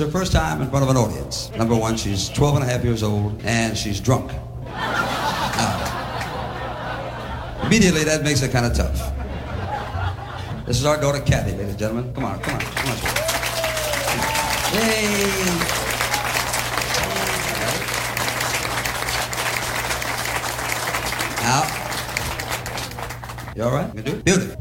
is her first time in front of an audience. Number one, she's 12 and a half years old, and she's drunk. Now, immediately, that makes it kind of tough. This is our daughter, Kathy, ladies and gentlemen. Come on, come on, come on. Yay! Now, you all right? You do? Beautiful.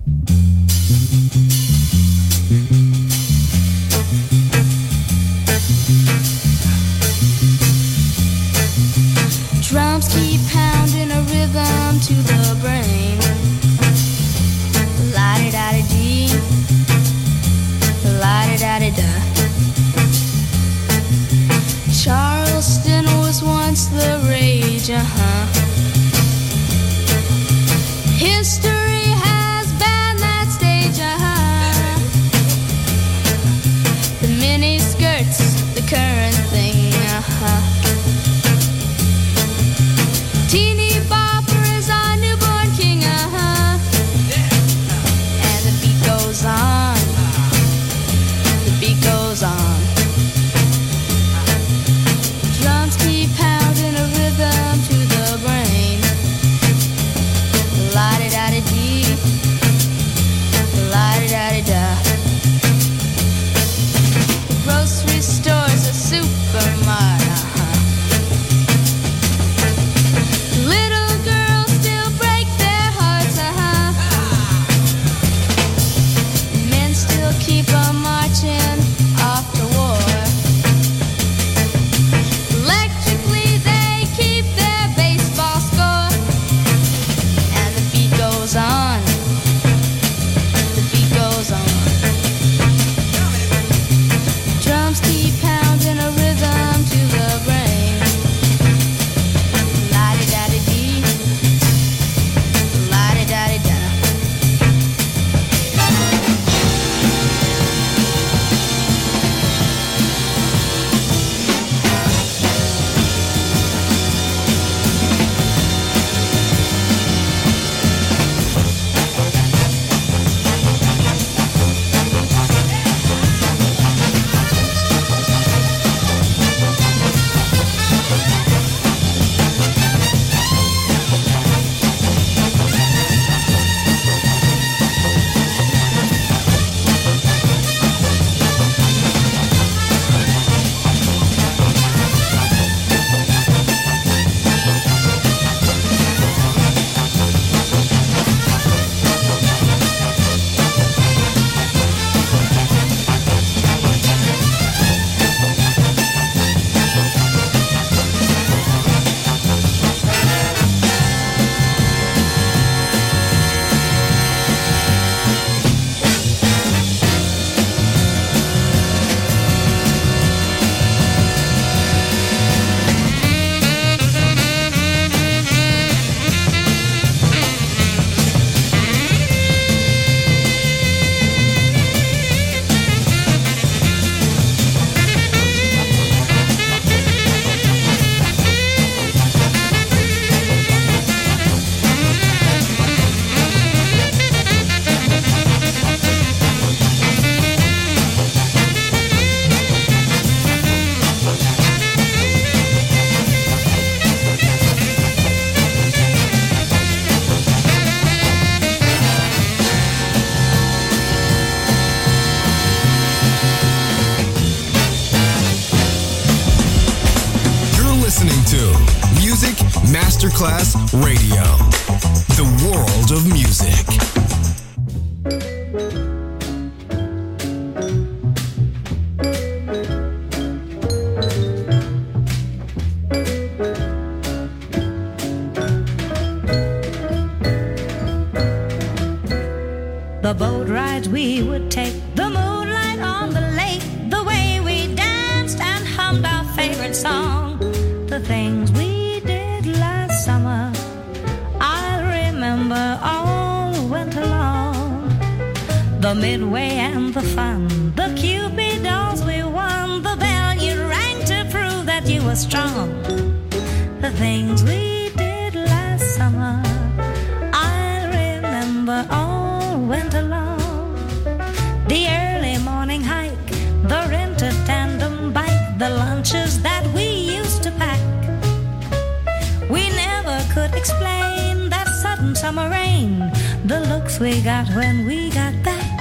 summer rain. The looks we got when we got back.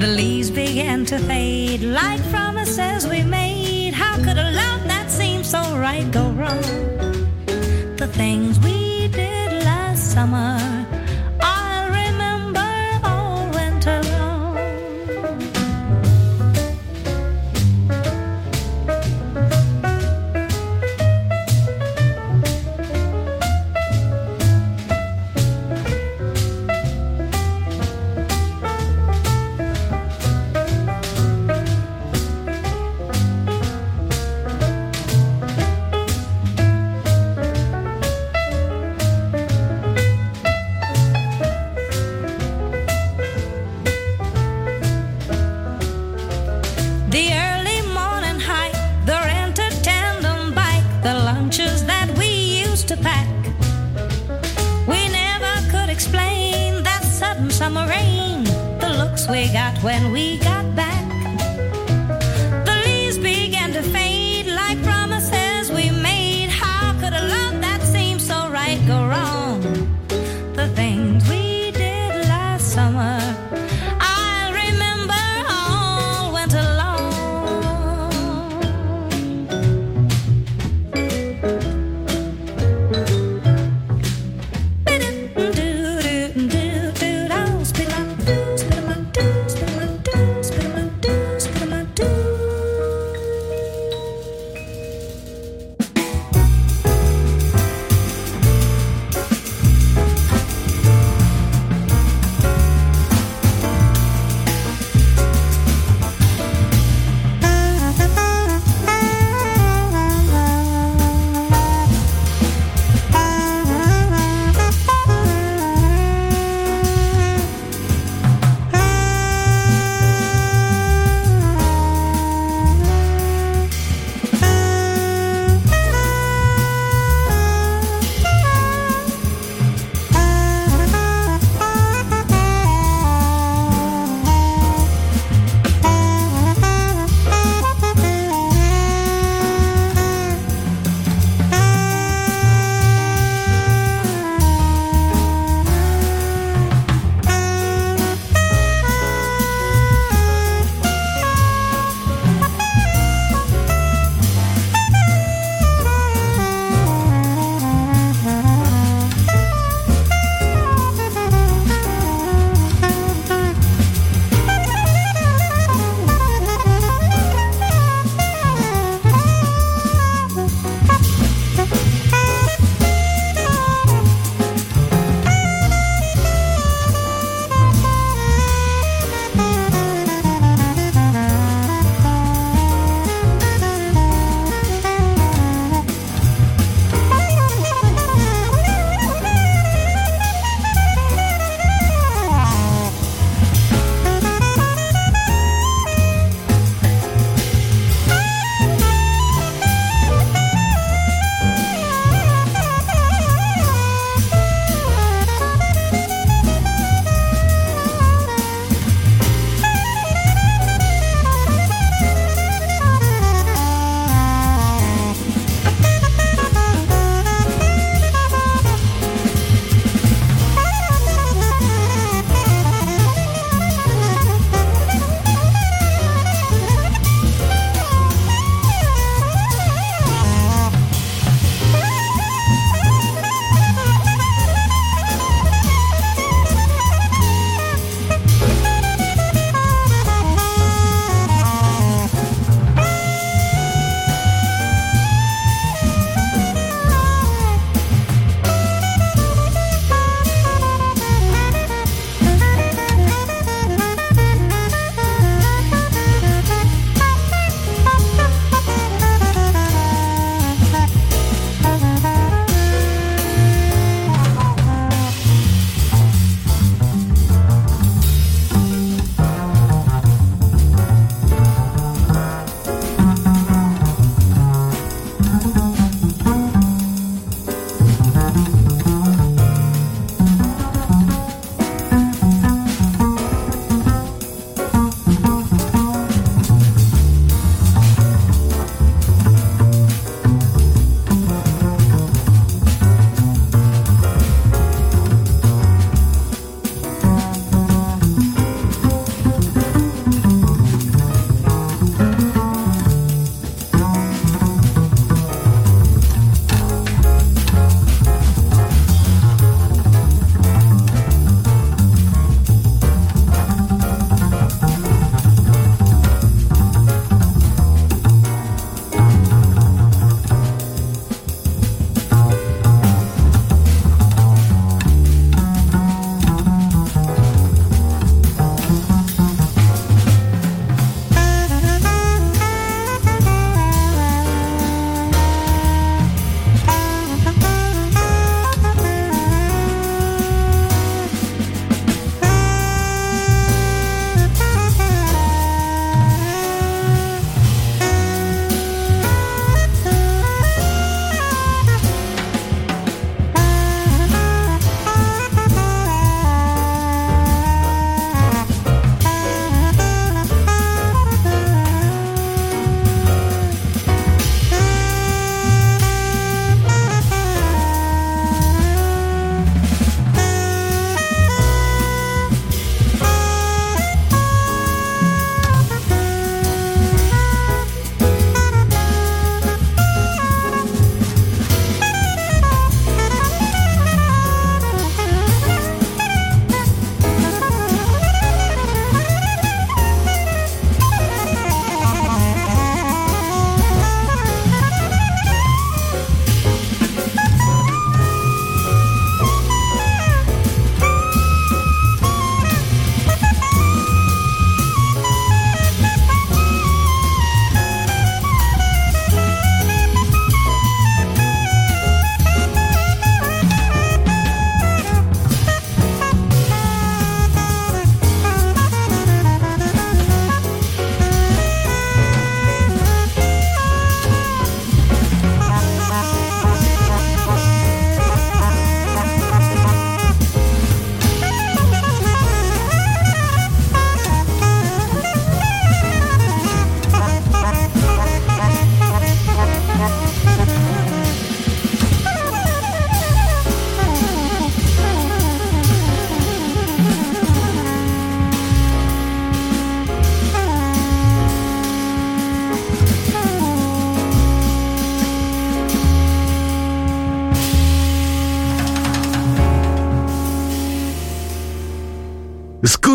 The leaves began to fade like promises we made. How could a love that seemed so right go wrong? The things we did last summer.